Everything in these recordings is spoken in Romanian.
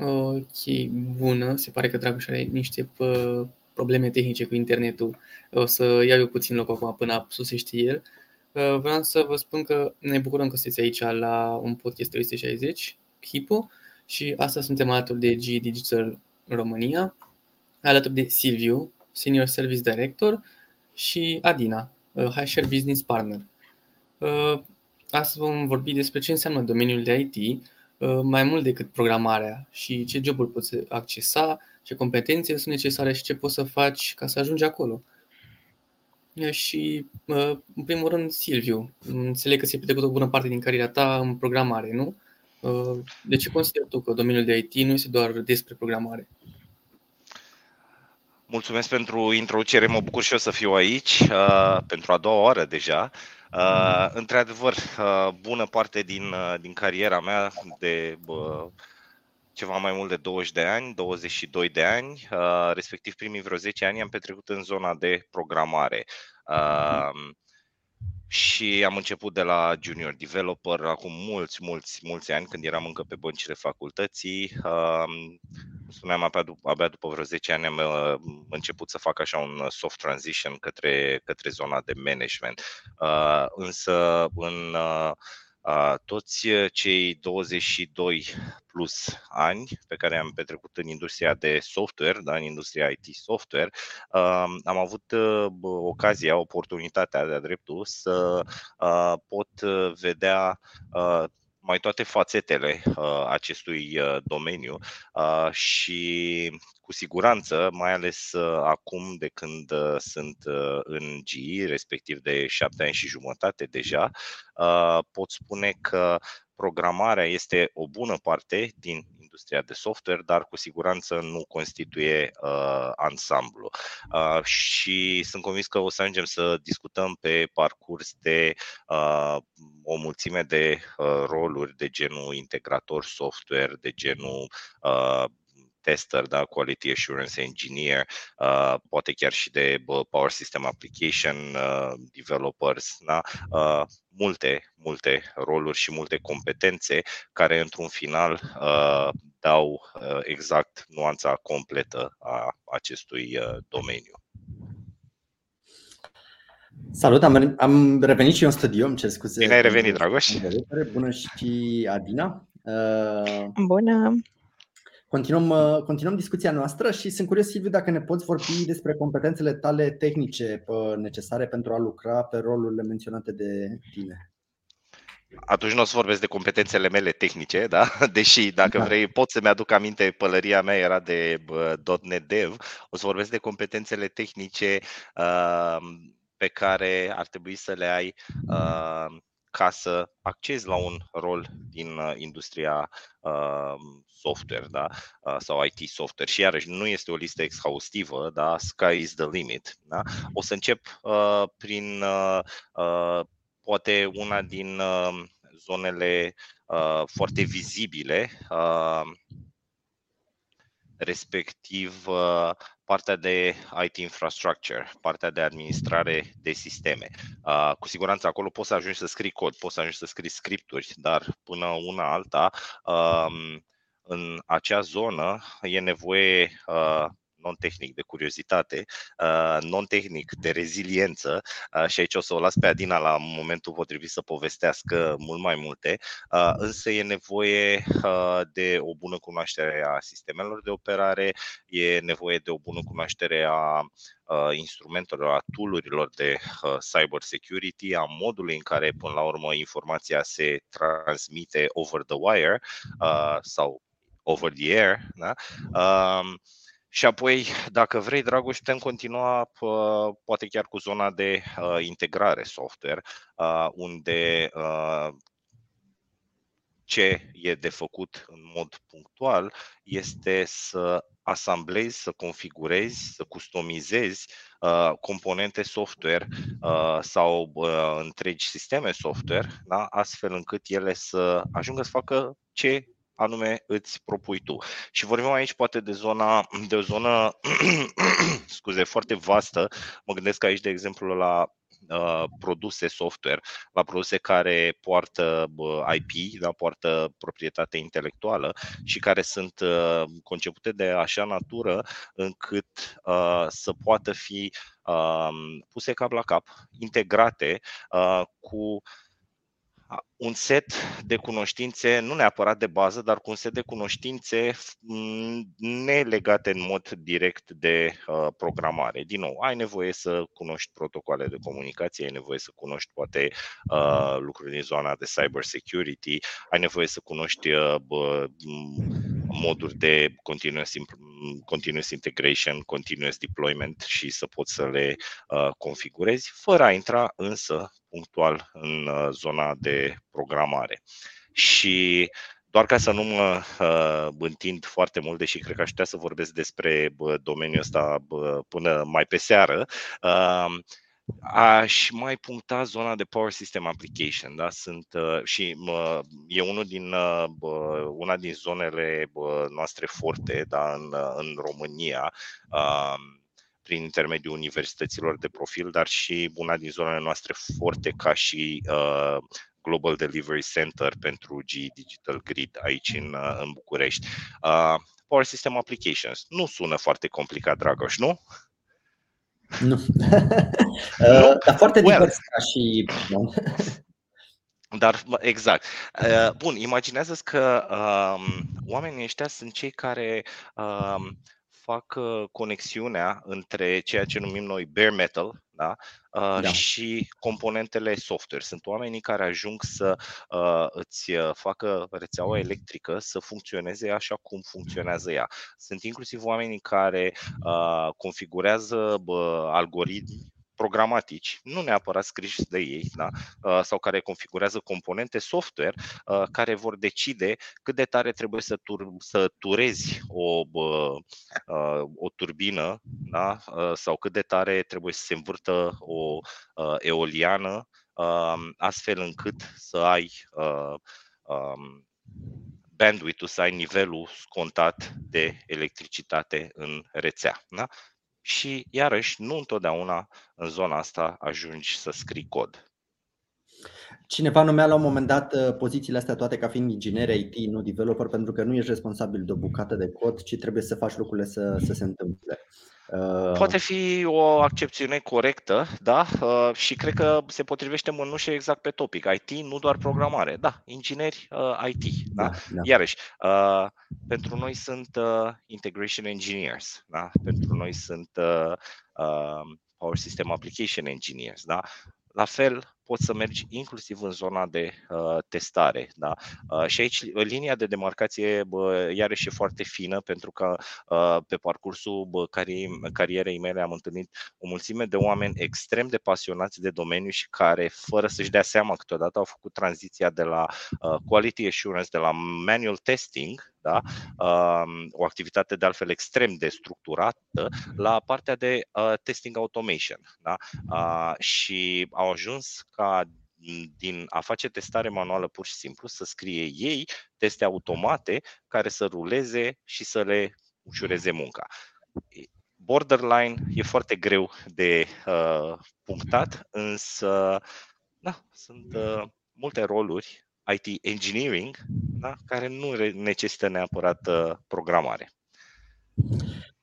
Ok, bună. Se pare că Dragoș are niște probleme tehnice cu internetul. O să iau eu puțin loc acum până susește el. Vreau să vă spun că ne bucurăm că sunteți aici la un podcast 360, Hipo, și astăzi suntem alături de G Digital România, alături de Silviu, Senior Service Director, și Adina, HR Business Partner. Astăzi vom vorbi despre ce înseamnă domeniul de IT, Uh, mai mult decât programarea și ce joburi poți accesa, ce competențe sunt necesare și ce poți să faci ca să ajungi acolo. Și, uh, în primul rând, Silviu, înțeleg că ți-ai petrecut o bună parte din cariera ta în programare, nu? Uh, de ce consideri tu că domeniul de IT nu este doar despre programare? Mulțumesc pentru introducere, mă bucur și eu să fiu aici, uh, pentru a doua oară deja. Uh, într-adevăr, uh, bună parte din, uh, din cariera mea de uh, ceva mai mult de 20 de ani, 22 de ani, uh, respectiv primii vreo 10 ani am petrecut în zona de programare. Uh, și am început de la junior developer acum mulți, mulți, mulți ani, când eram încă pe băncile facultății. Spuneam, abia, după, abia după vreo 10 ani am uh, început să fac așa un soft transition către, către zona de management. Uh, însă în uh, toți cei 22 plus ani pe care am petrecut în industria de software, da, în industria IT software, am avut ocazia, oportunitatea de-a dreptul să pot vedea mai toate fațetele uh, acestui uh, domeniu uh, și cu siguranță, mai ales uh, acum de când uh, sunt uh, în GE, respectiv de șapte ani și jumătate deja, uh, pot spune că programarea este o bună parte din industria de software, dar cu siguranță nu constituie uh, ansamblu. Uh, și sunt convins că o să ajungem să discutăm pe parcurs de uh, o mulțime de uh, roluri de genul integrator software, de genul uh, tester, da, quality assurance engineer, uh, poate chiar și de uh, power system application uh, developers, da, uh, multe, multe roluri și multe competențe care într-un final uh, dau uh, exact nuanța completă a acestui uh, domeniu. Salut, am, am revenit și eu în studio, îmi cer scuze. Bine ai revenit, Dragoș. Bună și Adina. Uh, Bună. Continuăm, uh, continuăm discuția noastră și sunt curios, Silviu, dacă ne poți vorbi despre competențele tale tehnice uh, necesare pentru a lucra pe rolurile menționate de tine. Atunci nu o să vorbesc de competențele mele tehnice, da? deși dacă da. vrei pot să-mi aduc aminte, pălăria mea era de .NET Dev, o să vorbesc de competențele tehnice uh, pe care ar trebui să le ai uh, ca să accezi la un rol din uh, industria uh, software da? Uh, sau IT software. Și iarăși nu este o listă exhaustivă, da? sky is the limit. Da? O să încep uh, prin uh, uh, poate una din uh, zonele uh, foarte vizibile, uh, respectiv uh, partea de IT infrastructure, partea de administrare de sisteme. Uh, cu siguranță acolo poți să ajungi să scrii cod, poți să ajungi să scrii scripturi, dar până una alta, uh, în acea zonă e nevoie uh, non-tehnic de curiozitate, uh, non-tehnic de reziliență uh, și aici o să o las pe Adina la momentul potrivit să povestească mult mai multe, uh, însă e nevoie de o bună cunoaștere a sistemelor de operare, e nevoie de o bună cunoaștere a instrumentelor, a tool de cyber security, a modului în care până la urmă informația se transmite over the wire sau over the air, da? Și apoi, dacă vrei, Dragoș, putem continua poate chiar cu zona de uh, integrare software, uh, unde uh, ce e de făcut în mod punctual este să asamblezi, să configurezi, să customizezi uh, componente software uh, sau uh, întregi sisteme software, da? astfel încât ele să ajungă să facă ce anume îți propui tu. Și vorbim aici poate de zona de o zonă scuze, foarte vastă. Mă gândesc aici de exemplu la uh, produse software, la produse care poartă uh, IP, da, poartă proprietate intelectuală și care sunt uh, concepute de așa natură încât uh, să poată fi uh, puse cap la cap, integrate uh, cu un set de cunoștințe, nu neapărat de bază, dar cu un set de cunoștințe nelegate în mod direct de uh, programare. Din nou, ai nevoie să cunoști protocoale de comunicație, ai nevoie să cunoști poate uh, lucruri din zona de cyber security, ai nevoie să cunoști uh, moduri de continuous, continuous integration, continuous deployment și să poți să le uh, configurezi, fără a intra însă punctual în uh, zona de programare. Și doar ca să nu mă uh, întind foarte mult, deși cred că aș putea să vorbesc despre bă, domeniul ăsta bă, până mai pe seară, uh, Aș mai puncta zona de Power System Application, da? Sunt uh, și uh, e unul din uh, una din zonele uh, noastre forte, da, în, uh, în România. Uh, prin intermediul universităților de profil, dar și una din zonele noastre forte ca și uh, Global Delivery Center pentru G Digital Grid aici în, uh, în București. Uh, Power System Applications. Nu sună foarte complicat, Dragoș, nu? Nu. uh, dar foarte well. divers ca și... Dar, exact. Uh, bun, imaginează-ți că um, oamenii ăștia sunt cei care um, fac uh, conexiunea între ceea ce numim noi bare metal da? Uh, da. și componentele software. Sunt oamenii care ajung să uh, îți facă rețeaua electrică să funcționeze așa cum funcționează ea. Sunt inclusiv oamenii care configurează algoritmi programatici, nu neapărat scriși de ei, da? Uh, sau care configurează componente software uh, care vor decide cât de tare trebuie să, tur- să turezi o, uh, o turbină da? sau cât de tare trebuie să se învârtă o eoliană, um, astfel încât să ai um, bandwidth-ul, să ai nivelul scontat de electricitate în rețea. Da? Și iarăși nu întotdeauna în zona asta ajungi să scrii cod. Cineva numea la un moment dat uh, pozițiile astea toate ca fiind inginer IT, nu developer, pentru că nu ești responsabil de o bucată de cod, ci trebuie să faci lucrurile să, să se întâmple. Uh, Poate fi o accepțiune corectă, da, uh, și cred că se potrivește mânușe exact pe topic. IT, nu doar programare, da, ingineri IT, da. da, da. Iarăși, pentru noi sunt integration engineers, da, pentru noi sunt Power System Application Engineers, da. La fel, poți să mergi inclusiv în zona de uh, testare. Da? Uh, și aici linia de demarcație bă, iarăși e foarte fină pentru că uh, pe parcursul bă, cari- carierei mele am întâlnit o mulțime de oameni extrem de pasionați de domeniu și care, fără să-și dea seama câteodată, au făcut tranziția de la uh, quality assurance, de la manual testing, da? Um, o activitate de altfel extrem de structurată, la partea de uh, testing automation. Da? Uh, și au ajuns ca din a face testare manuală pur și simplu, să scrie ei teste automate care să ruleze și să le ușureze munca. Borderline e foarte greu de uh, punctat, însă da, sunt uh, multe roluri IT engineering da, care nu necesită neapărat uh, programare.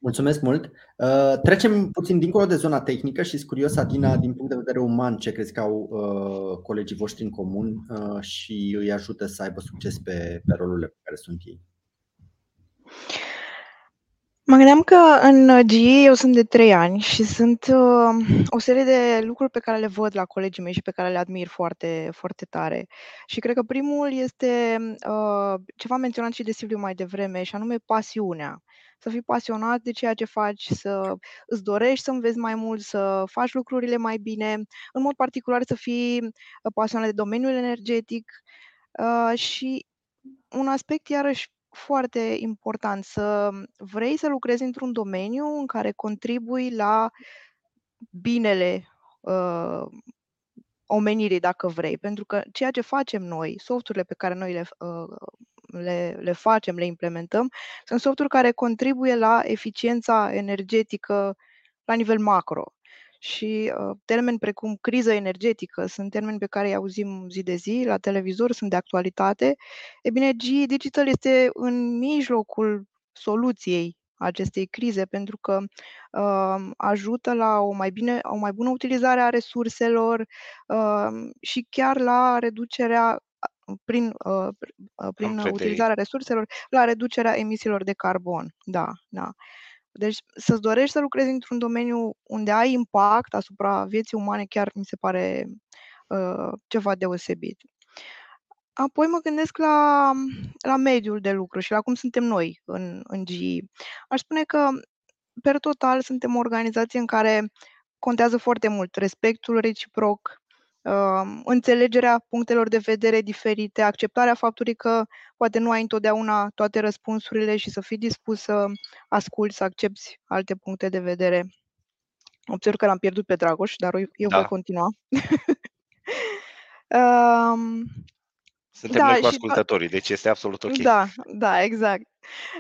Mulțumesc mult. Uh, trecem puțin dincolo de zona tehnică și sunt curios, Adina, din punct de vedere uman, ce crezi că au uh, colegii voștri în comun uh, și îi ajută să aibă succes pe, pe rolurile pe care sunt ei? Mă gândeam că în GE eu sunt de trei ani și sunt uh, o serie de lucruri pe care le văd la colegii mei și pe care le admir foarte, foarte tare. Și cred că primul este uh, ceva menționat și de Silviu mai devreme, și anume pasiunea să fii pasionat de ceea ce faci, să îți dorești să înveți mai mult, să faci lucrurile mai bine, în mod particular să fii uh, pasionat de domeniul energetic uh, și un aspect iarăși foarte important, să vrei să lucrezi într-un domeniu în care contribui la binele uh, omenirii, dacă vrei. Pentru că ceea ce facem noi, softurile pe care noi le, uh, le, le facem, le implementăm, sunt softuri care contribuie la eficiența energetică la nivel macro. Și uh, termeni precum criză energetică sunt termeni pe care îi auzim zi de zi la televizor, sunt de actualitate. E bine, G Digital este în mijlocul soluției acestei crize pentru că uh, ajută la o mai, bine, o mai bună utilizare a resurselor uh, și chiar la reducerea prin, uh, prin utilizarea resurselor, la reducerea emisiilor de carbon. Da, da. Deci să-ți dorești să lucrezi într-un domeniu unde ai impact asupra vieții umane chiar mi se pare uh, ceva deosebit. Apoi mă gândesc la, la mediul de lucru și la cum suntem noi în, în GE. Aș spune că, per total, suntem o organizație în care contează foarte mult respectul reciproc, uh, înțelegerea punctelor de vedere diferite, acceptarea faptului că poate nu ai întotdeauna toate răspunsurile și să fii dispus să asculți, să accepti alte puncte de vedere. Observ că l-am pierdut pe Dragoș, dar eu da. voi continua. uh, Suntem da, noi cu ascultătorii, deci este absolut ok. Da, da, exact.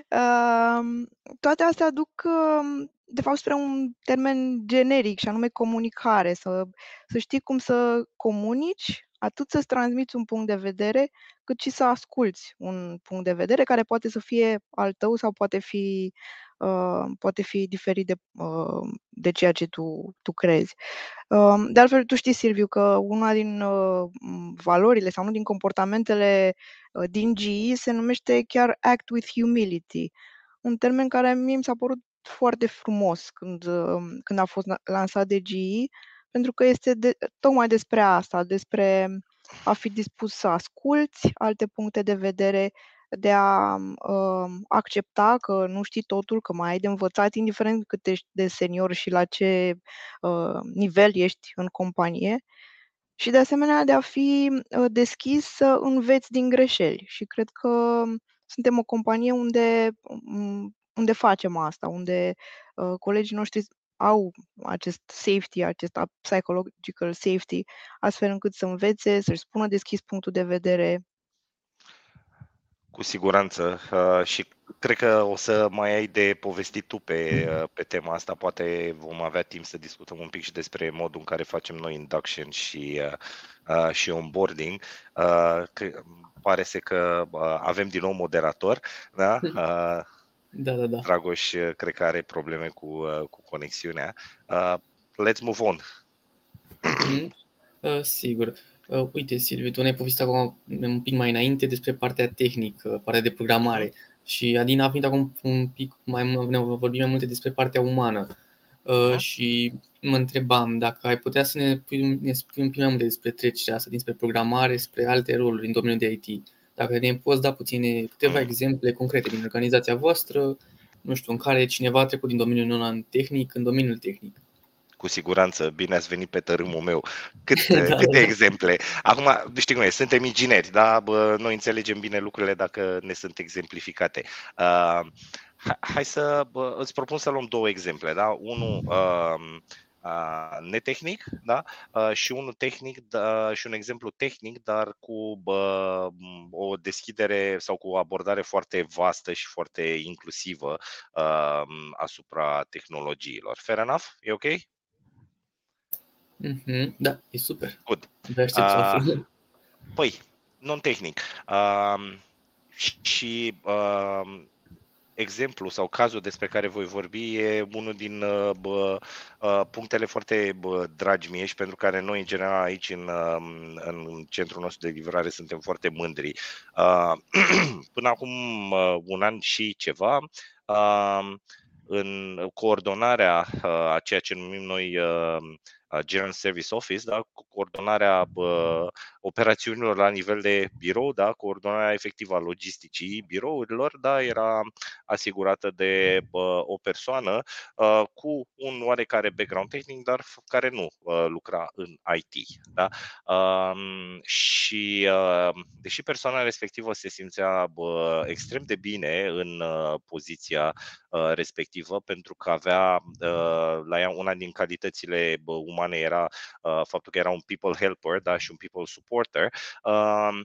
Uh, toate astea duc uh, de fapt, spre un termen generic și anume comunicare, să, să știi cum să comunici, atât să-ți transmiți un punct de vedere, cât și să asculți un punct de vedere care poate să fie al tău sau poate fi, uh, poate fi diferit de, uh, de ceea ce tu, tu crezi. Uh, de altfel, tu știi, Silviu, că una din uh, valorile sau unul din comportamentele uh, din GE se numește chiar act with humility un termen care mie mi s-a părut foarte frumos când, um, când a fost lansat de GE, pentru că este de, tocmai despre asta, despre a fi dispus să asculți alte puncte de vedere, de a uh, accepta că nu știi totul, că mai ai de învățat, indiferent cât ești de senior și la ce uh, nivel ești în companie. Și de asemenea de a fi uh, deschis să înveți din greșeli. Și cred că suntem o companie unde um, unde facem asta, unde uh, colegii noștri au acest safety, acest psychological safety, astfel încât să învețe, să-și spună deschis punctul de vedere. Cu siguranță uh, și cred că o să mai ai de povestit tu pe, uh, pe tema asta, poate vom avea timp să discutăm un pic și despre modul în care facem noi induction și, uh, uh și onboarding. Uh, pare să că uh, avem din nou moderator, da? Uh, da, da, da. Dragoș cred că are probleme cu, uh, cu conexiunea. Uh, let's move on. Mm, uh, sigur. Uh, uite, Silviu, tu ne-ai povestit acum un pic mai înainte despre partea tehnică, partea de programare. Și Adina a venit acum un pic mai ne vorbim mai multe despre partea umană. Uh, da. Și mă întrebam dacă ai putea să ne, ne spui un pic mai multe despre trecerea asta dinspre programare spre alte roluri în domeniul de IT. Dacă ne poți da puține câteva mm. exemple concrete din organizația voastră, nu știu, în care cineva a trecut din domeniul non-tehnic în domeniul tehnic. Cu siguranță, bine ați venit pe tărâmul meu. Cât, da, câte da. exemple? Acum, știi cum e, suntem ingineri, da? Bă, noi înțelegem bine lucrurile dacă ne sunt exemplificate. Uh, hai să bă, îți propun să luăm două exemple. Da? Unul, uh, netehnic da? și unul tehnic da, și un exemplu tehnic, dar cu bă, o deschidere sau cu o abordare foarte vastă și foarte inclusivă uh, asupra tehnologiilor. Fair enough? E ok? Mm-hmm. Da, e super. Good. Uh, păi, non-tehnic. Uh, și uh, exemplu sau cazul despre care voi vorbi e unul din uh, bă, uh, punctele foarte bă, dragi mie și pentru care noi, în general, aici în, uh, în centrul nostru de livrare suntem foarte mândri. Până acum un an și ceva, în coordonarea a ceea ce numim noi General Service Office, da, cu coordonarea uh, operațiunilor la nivel de birou, da, coordonarea efectivă a logisticii birourilor, da, era asigurată de uh, o persoană uh, cu un oarecare background tehnic, dar care nu uh, lucra în IT. Da? Uh, și uh, deși persoana respectivă se simțea uh, extrem de bine în uh, poziția uh, respectivă, pentru că avea uh, la ea una din calitățile umane era uh, faptul că era un people helper da, și un people supporter. Uh,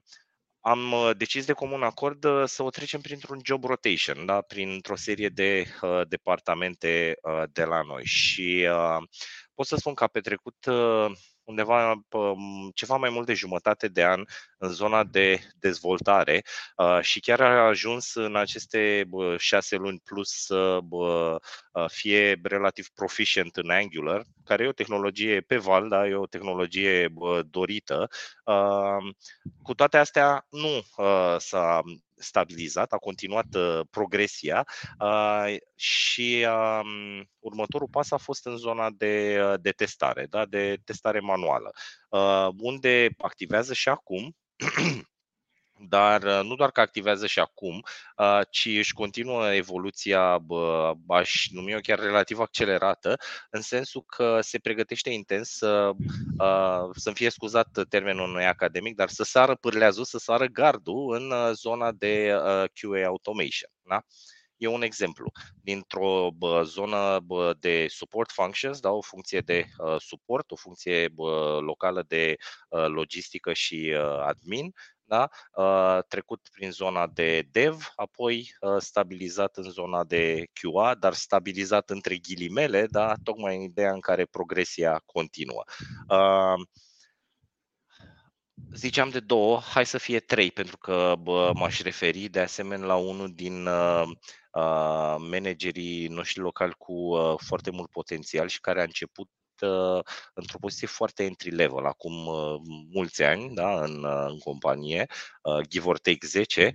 am uh, decis de comun acord uh, să o trecem printr-un job rotation, da? printr-o serie de uh, departamente uh, de la noi. Și uh, pot să spun că a petrecut uh, undeva ceva mai mult de jumătate de an în zona de dezvoltare și chiar a ajuns în aceste șase luni plus să fie relativ proficient în Angular, care e o tehnologie pe val, da, e o tehnologie dorită. Cu toate astea, nu s-a stabilizat, a continuat progresia și următorul pas a fost în zona de, de testare, da, de testare manuală, unde activează și acum dar uh, nu doar că activează și acum, uh, ci își continuă evoluția, aș numi o chiar relativ accelerată, în sensul că se pregătește intens să, uh, să fie scuzat termenul unui academic, dar să sară pârleazul, să sară gardul în zona de QA automation. Da? E un exemplu. Dintr-o bă, zonă bă, de support functions, da, o funcție de uh, suport, o funcție bă, locală de uh, logistică și uh, admin, da? trecut prin zona de dev, apoi stabilizat în zona de QA, dar stabilizat între ghilimele, da? tocmai în ideea în care progresia continuă. Ziceam de două, hai să fie trei, pentru că bă, m-aș referi de asemenea la unul din uh, managerii noștri locali cu uh, foarte mult potențial și care a început uh, într-o poziție foarte entry level, acum uh, mulți ani da, în, uh, în companie, uh, give or take 10.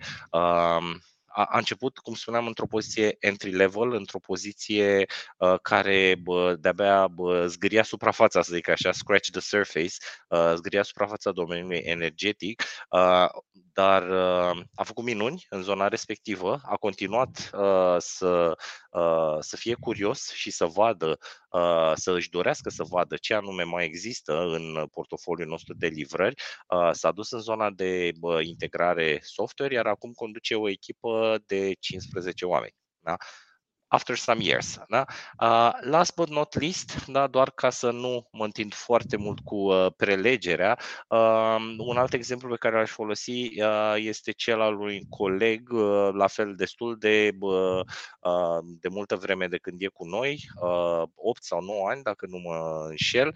Uh, a, a început, cum spuneam, într-o poziție entry level, într-o poziție uh, care bă, de-abia bă, zgâria suprafața, să zic așa, scratch the surface, uh, zgâria suprafața domeniului energetic, uh, dar uh, a făcut minuni în zona respectivă, a continuat uh, să, uh, să fie curios și să vadă, uh, să își dorească să vadă ce anume mai există în portofoliul nostru de livrări, uh, s-a dus în zona de uh, integrare software, iar acum conduce o echipă de 15 oameni. Da? after some years. Da? Uh, last but not least, da, doar ca să nu mă întind foarte mult cu uh, prelegerea, uh, un alt exemplu pe care l-aș folosi uh, este cel al unui coleg, uh, la fel destul de, uh, de multă vreme de când e cu noi, uh, 8 sau 9 ani, dacă nu mă înșel,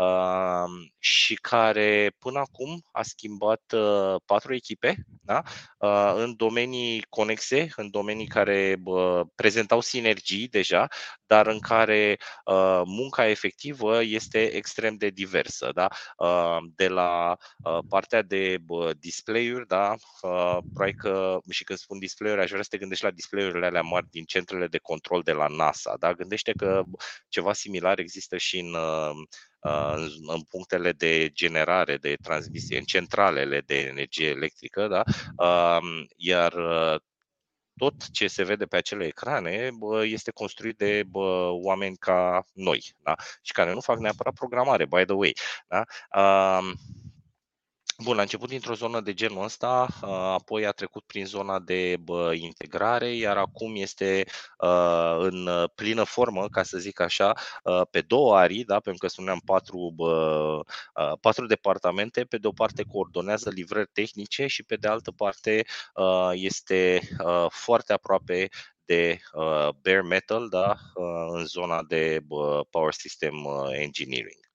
uh, și care până acum a schimbat uh, patru echipe da? uh, în domenii conexe, în domenii care uh, prezentau sinergii deja, dar în care uh, munca efectivă este extrem de diversă. Da? Uh, de la uh, partea de uh, display-uri, da? uh, că, și când spun display-uri, aș vrea să te gândești la display-urile alea mari din centrele de control de la NASA. Da? Gândește că ceva similar există și în uh, în, în punctele de generare, de transmisie, în centralele de energie electrică, da? iar tot ce se vede pe acele ecrane este construit de oameni ca noi da? și care nu fac neapărat programare, by the way. Da? Bun, a început dintr-o zonă de genul ăsta, apoi a trecut prin zona de bă, integrare, iar acum este uh, în plină formă, ca să zic așa, uh, pe două arii, da, pentru că spuneam patru, bă, uh, patru departamente, pe de o parte coordonează livrări tehnice și pe de altă parte uh, este uh, foarte aproape de uh, bare metal da, uh, în zona de uh, power system uh, engineering.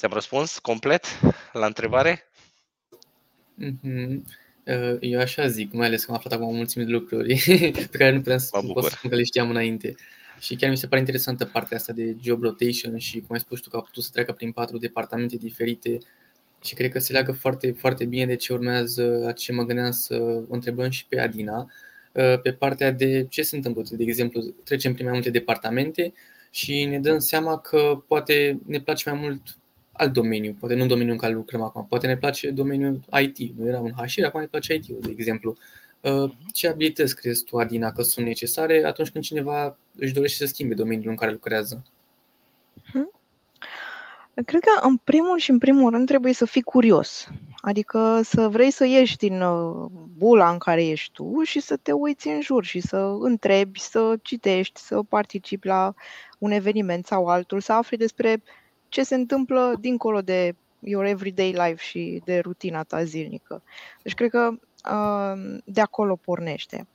Ți-am răspuns complet la întrebare? Mm-hmm. Eu așa zic, mai ales că am aflat acum o mulțime de lucruri pe care nu puteam să spun, pot să spun că le știam înainte. Și chiar mi se pare interesantă partea asta de job rotation și, cum ai spus tu, că a putut să treacă prin patru departamente diferite și cred că se leagă foarte, foarte bine de ce urmează, ce mă gândeam să o întrebăm și pe Adina, pe partea de ce se întâmplă. De exemplu, trecem prin mai multe departamente și ne dăm seama că poate ne place mai mult alt domeniu, poate nu domeniul în care lucrăm acum, poate ne place domeniul IT. Nu eram în HR, acum ne place IT-ul, de exemplu. Uh, ce abilități crezi tu, Adina, că sunt necesare atunci când cineva își dorește să schimbe domeniul în care lucrează? Hmm? Cred că în primul și în primul rând trebuie să fii curios. Adică să vrei să ieși din uh, bula în care ești tu și să te uiți în jur și să întrebi, să citești, să participi la un eveniment sau altul, să afli despre ce se întâmplă dincolo de your everyday life și de rutina ta zilnică. Deci cred că uh, de acolo pornește.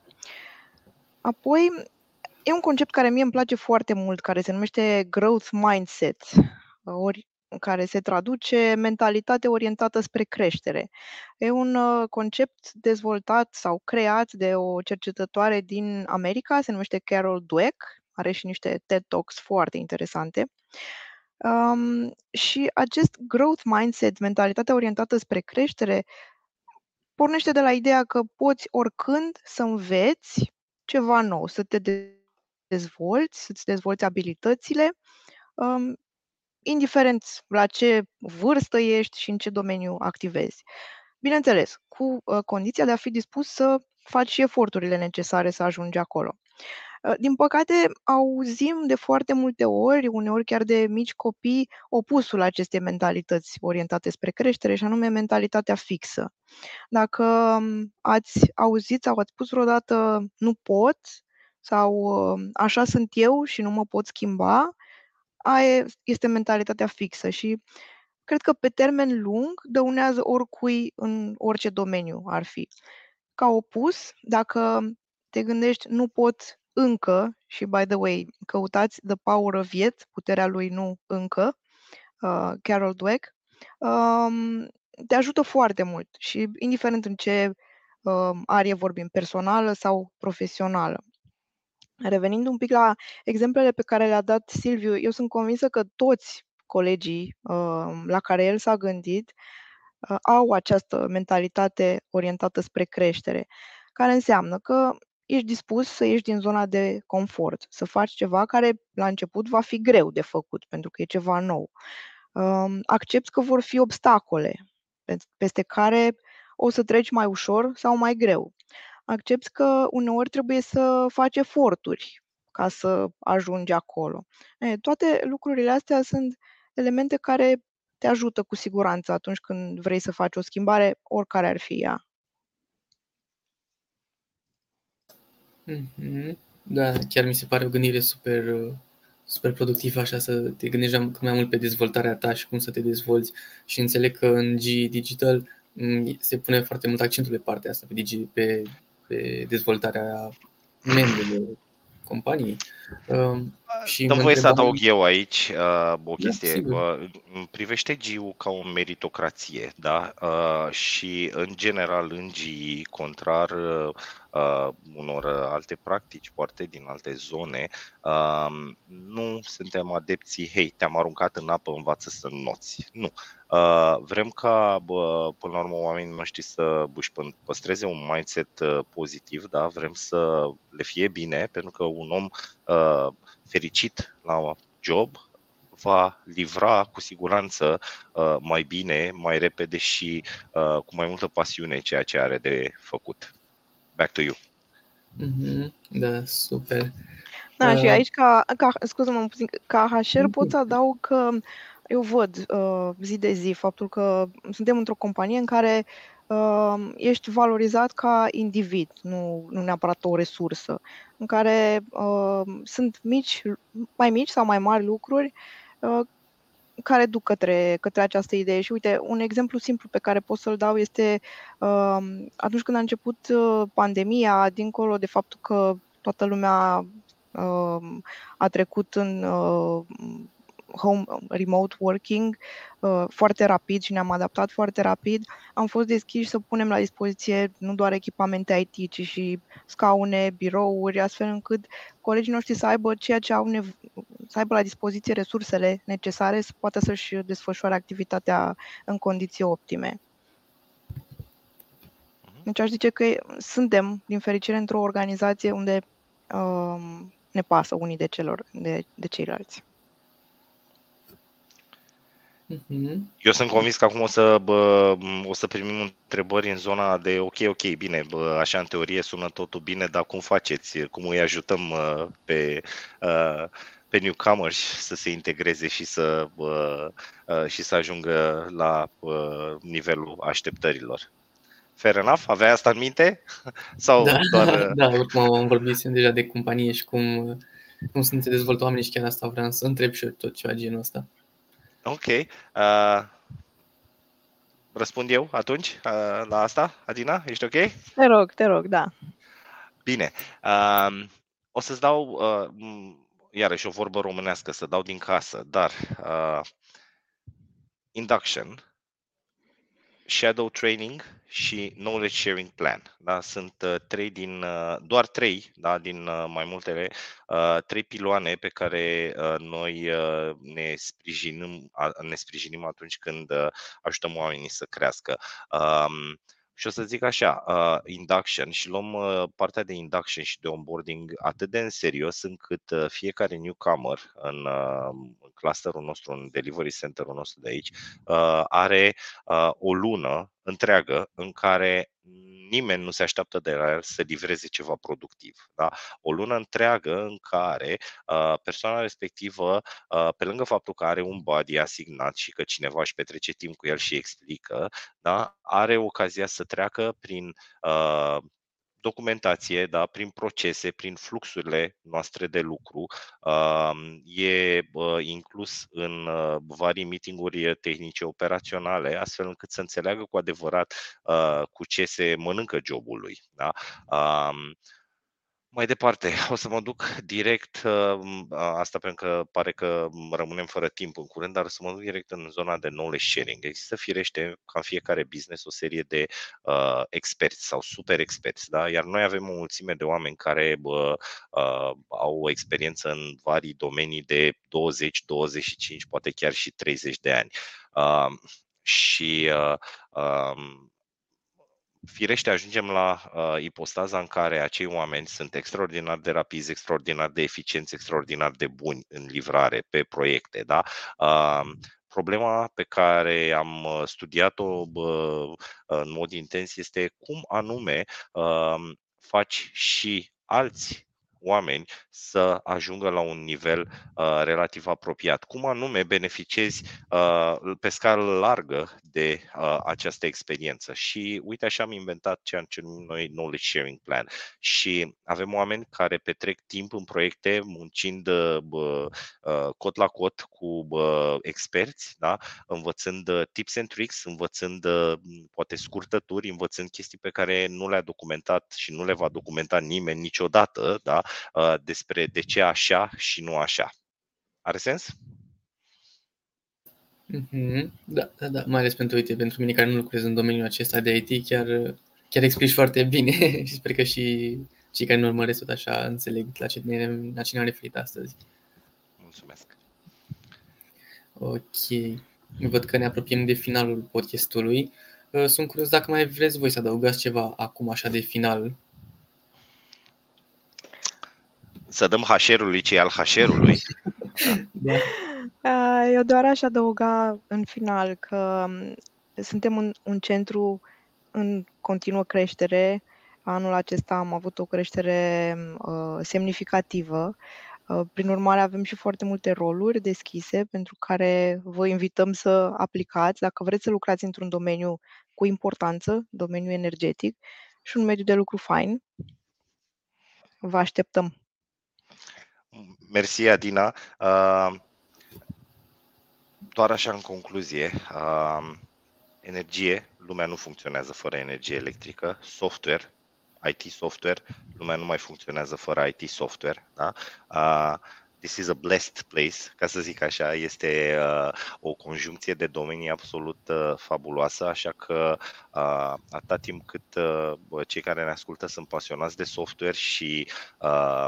Apoi, e un concept care mie îmi place foarte mult, care se numește growth mindset, ori care se traduce mentalitate orientată spre creștere. E un uh, concept dezvoltat sau creat de o cercetătoare din America, se numește Carol Dweck, are și niște TED Talks foarte interesante. Um, și acest growth mindset, mentalitatea orientată spre creștere, pornește de la ideea că poți oricând să înveți ceva nou, să te dezvolți, să-ți dezvolți abilitățile, um, indiferent la ce vârstă ești și în ce domeniu activezi. Bineînțeles, cu uh, condiția de a fi dispus să faci eforturile necesare să ajungi acolo. Uh, din păcate, auzim de foarte multe ori, uneori chiar de mici copii, opusul acestei mentalități orientate spre creștere, și anume mentalitatea fixă. Dacă um, ați auzit sau ați spus vreodată nu pot sau um, așa sunt eu și nu mă pot schimba, aia este mentalitatea fixă și cred că pe termen lung dăunează oricui în orice domeniu ar fi. Ca opus, dacă te gândești nu pot încă, și by the way, căutați The Power of Yet, puterea lui nu încă, uh, Carol Dweck, um, te ajută foarte mult și indiferent în ce uh, arie vorbim, personală sau profesională. Revenind un pic la exemplele pe care le-a dat Silviu, eu sunt convinsă că toți colegii uh, la care el s-a gândit uh, au această mentalitate orientată spre creștere, care înseamnă că ești dispus să ieși din zona de confort, să faci ceva care la început va fi greu de făcut, pentru că e ceva nou. Um, accepti că vor fi obstacole peste care o să treci mai ușor sau mai greu. Accepti că uneori trebuie să faci eforturi ca să ajungi acolo. E, toate lucrurile astea sunt elemente care te ajută cu siguranță atunci când vrei să faci o schimbare, oricare ar fi ea. Mm-hmm. Da, chiar mi se pare o gândire super, super productivă așa să te gândești mai mult pe dezvoltarea ta și cum să te dezvolți și înțeleg că în G Digital mm, se pune foarte mult accentul pe partea asta, pe, digi, pe, pe dezvoltarea membrilor companiei. Um, și Dăm voie să adaug eu aici uh, o da, chestie. Da, uh, privește GIU ca o meritocrație, da? Uh, și în general în GI, contrar uh, uh, unor alte practici, poate din alte zone, uh, nu suntem adepții, hei, te-am aruncat în apă, învață să noți. Nu. Uh, vrem ca, bă, până la urmă, oamenii noștri să își păstreze un mindset uh, pozitiv, da? vrem să le fie bine, pentru că un om uh, fericit la job va livra cu siguranță uh, mai bine, mai repede și uh, cu mai multă pasiune ceea ce are de făcut. Back to you. Mm-hmm. Da, super. Da, uh... și aici, ca, ca scuză-mă puțin, ca HR pot să adaug că eu văd uh, zi de zi faptul că suntem într-o companie în care uh, ești valorizat ca individ, nu, nu neapărat o resursă, în care uh, sunt mici, mai mici sau mai mari lucruri uh, care duc către, către această idee. Și uite, un exemplu simplu pe care pot să-l dau este uh, atunci când a început uh, pandemia, dincolo de faptul că toată lumea uh, a trecut în uh, home remote working uh, foarte rapid și ne-am adaptat foarte rapid, am fost deschiși să punem la dispoziție nu doar echipamente IT, ci și scaune, birouri, astfel încât colegii noștri să aibă ceea ce au nev- să aibă la dispoziție resursele necesare să poată să-și desfășoare activitatea în condiții optime. Deci aș zice că suntem, din fericire, într-o organizație unde uh, ne pasă unii de, celor, de, de ceilalți. Mhm. Eu sunt convins că acum o să, bă, o să primim întrebări în zona de ok, ok, bine, bă, așa în teorie sună totul bine, dar cum faceți? Cum îi ajutăm uh, pe, uh, pe newcomers să se integreze și să, uh, și să ajungă la nivelul așteptărilor? Fair enough? Aveai asta în minte? Sau da, doar... da, cum am vorbit deja de companie și cum, cum sunt se dezvoltă oamenii și chiar asta vreau să întreb și eu tot ceva genul ăsta. Ok. Uh, răspund eu atunci uh, la asta, Adina? Ești ok? Te rog, te rog, da. Bine. Uh, o să-ți dau, uh, iarăși o vorbă românească, să dau din casă, dar uh, induction, shadow training și Knowledge Sharing Plan. Da? Sunt uh, trei din, uh, doar trei da? din uh, mai multele, trei piloane pe care noi ne sprijinim, ne sprijinim atunci când ajutăm oamenii să crească. Um, și o să zic așa, uh, induction și luăm uh, partea de induction și de onboarding atât de în serios încât uh, fiecare newcomer în, uh, în clusterul nostru, în delivery center-ul nostru de aici, uh, are uh, o lună întreagă în care nimeni nu se așteaptă de la el să livreze ceva productiv. Da? O lună întreagă în care uh, persoana respectivă, uh, pe lângă faptul că are un body asignat și că cineva își petrece timp cu el și explică, da? are ocazia să treacă prin uh, documentație, da, prin procese, prin fluxurile noastre de lucru. E inclus în vari meetinguri tehnice operaționale, astfel încât să înțeleagă cu adevărat cu ce se mănâncă jobul lui. Da? Mai departe, o să mă duc direct, uh, asta pentru că pare că rămânem fără timp în curând, dar o să mă duc direct în zona de knowledge sharing. Există firește, ca în fiecare business, o serie de uh, experți sau super experți, da? iar noi avem o mulțime de oameni care uh, uh, au o experiență în vari domenii de 20, 25, poate chiar și 30 de ani. Uh, și uh, uh, firește ajungem la uh, ipostaza în care acei oameni sunt extraordinar de rapizi, extraordinar de eficienți, extraordinar de buni în livrare pe proiecte. Da? Uh, problema pe care am uh, studiat-o uh, în mod intens este cum anume uh, faci și alți oameni să ajungă la un nivel uh, relativ apropiat. Cum anume beneficiezi uh, pe scară largă de uh, această experiență? Și uite așa am inventat ceea ce numim noi Knowledge Sharing Plan. Și avem oameni care petrec timp în proiecte muncind uh, uh, cot la cot cu uh, experți, da? învățând uh, tips and tricks, învățând uh, poate scurtături, învățând chestii pe care nu le-a documentat și nu le va documenta nimeni niciodată, da? Uh, despre de ce așa și nu așa. Are sens? Mm-hmm. Da, da, da, mai ales pentru, uite, pentru mine care nu lucrez în domeniul acesta de IT, chiar, chiar explici foarte bine și sper că și cei care nu urmăresc tot așa înțeleg la ce ne, la ce ne-am referit astăzi. Mulțumesc. Ok. Văd că ne apropiem de finalul podcastului. Uh, sunt curios dacă mai vreți voi să adăugați ceva acum așa de final să dăm hașerului ce al hașerului. Da. Eu doar aș adăuga în final că um, suntem un, un centru în continuă creștere. Anul acesta am avut o creștere uh, semnificativă. Uh, prin urmare, avem și foarte multe roluri deschise pentru care vă invităm să aplicați dacă vreți să lucrați într-un domeniu cu importanță, domeniul energetic și un mediu de lucru fain. Vă așteptăm! Mersi, Adina. Uh, doar așa în concluzie, uh, energie, lumea nu funcționează fără energie electrică, software, IT software, lumea nu mai funcționează fără IT software. Da? Uh, this is a blessed place, ca să zic așa, este uh, o conjuncție de domenii absolut uh, fabuloasă, așa că uh, atâta timp cât uh, cei care ne ascultă sunt pasionați de software și uh,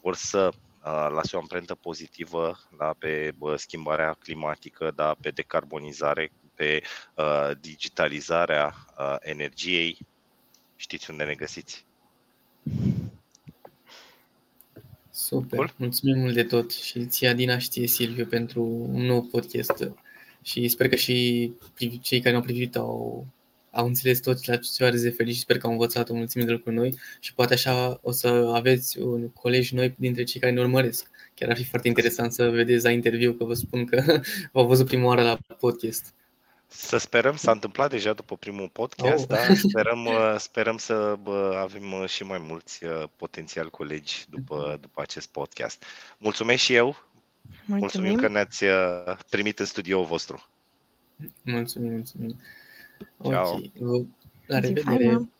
vor să lase o amprentă pozitivă da, pe schimbarea climatică, da, pe decarbonizare, pe uh, digitalizarea uh, energiei. Știți unde ne găsiți? Super, Cool. mulțumim mult de tot și ție Adina și ție Silviu pentru un nou podcast și sper că și privi- cei care ne-au privit au, au înțeles tot la ce oare referi și sper că au învățat o mulțime de lucruri noi și poate așa o să aveți un colegi noi dintre cei care ne urmăresc. Chiar ar fi foarte interesant să vedeți la interviu că vă spun că v-au văzut prima oară la podcast. Să sperăm, s-a întâmplat deja după primul podcast, Oh. da? Sperăm, uh, sperăm să bă, avem uh, și mai mulți uh, potențial colegi după, după acest podcast. Mulțumesc și eu, mulțumim, Mulțumim. că ne-ați uh, primit în studioul vostru. Mulțumim, mulțumim. Ciao. Ok, la Zi revedere. faină.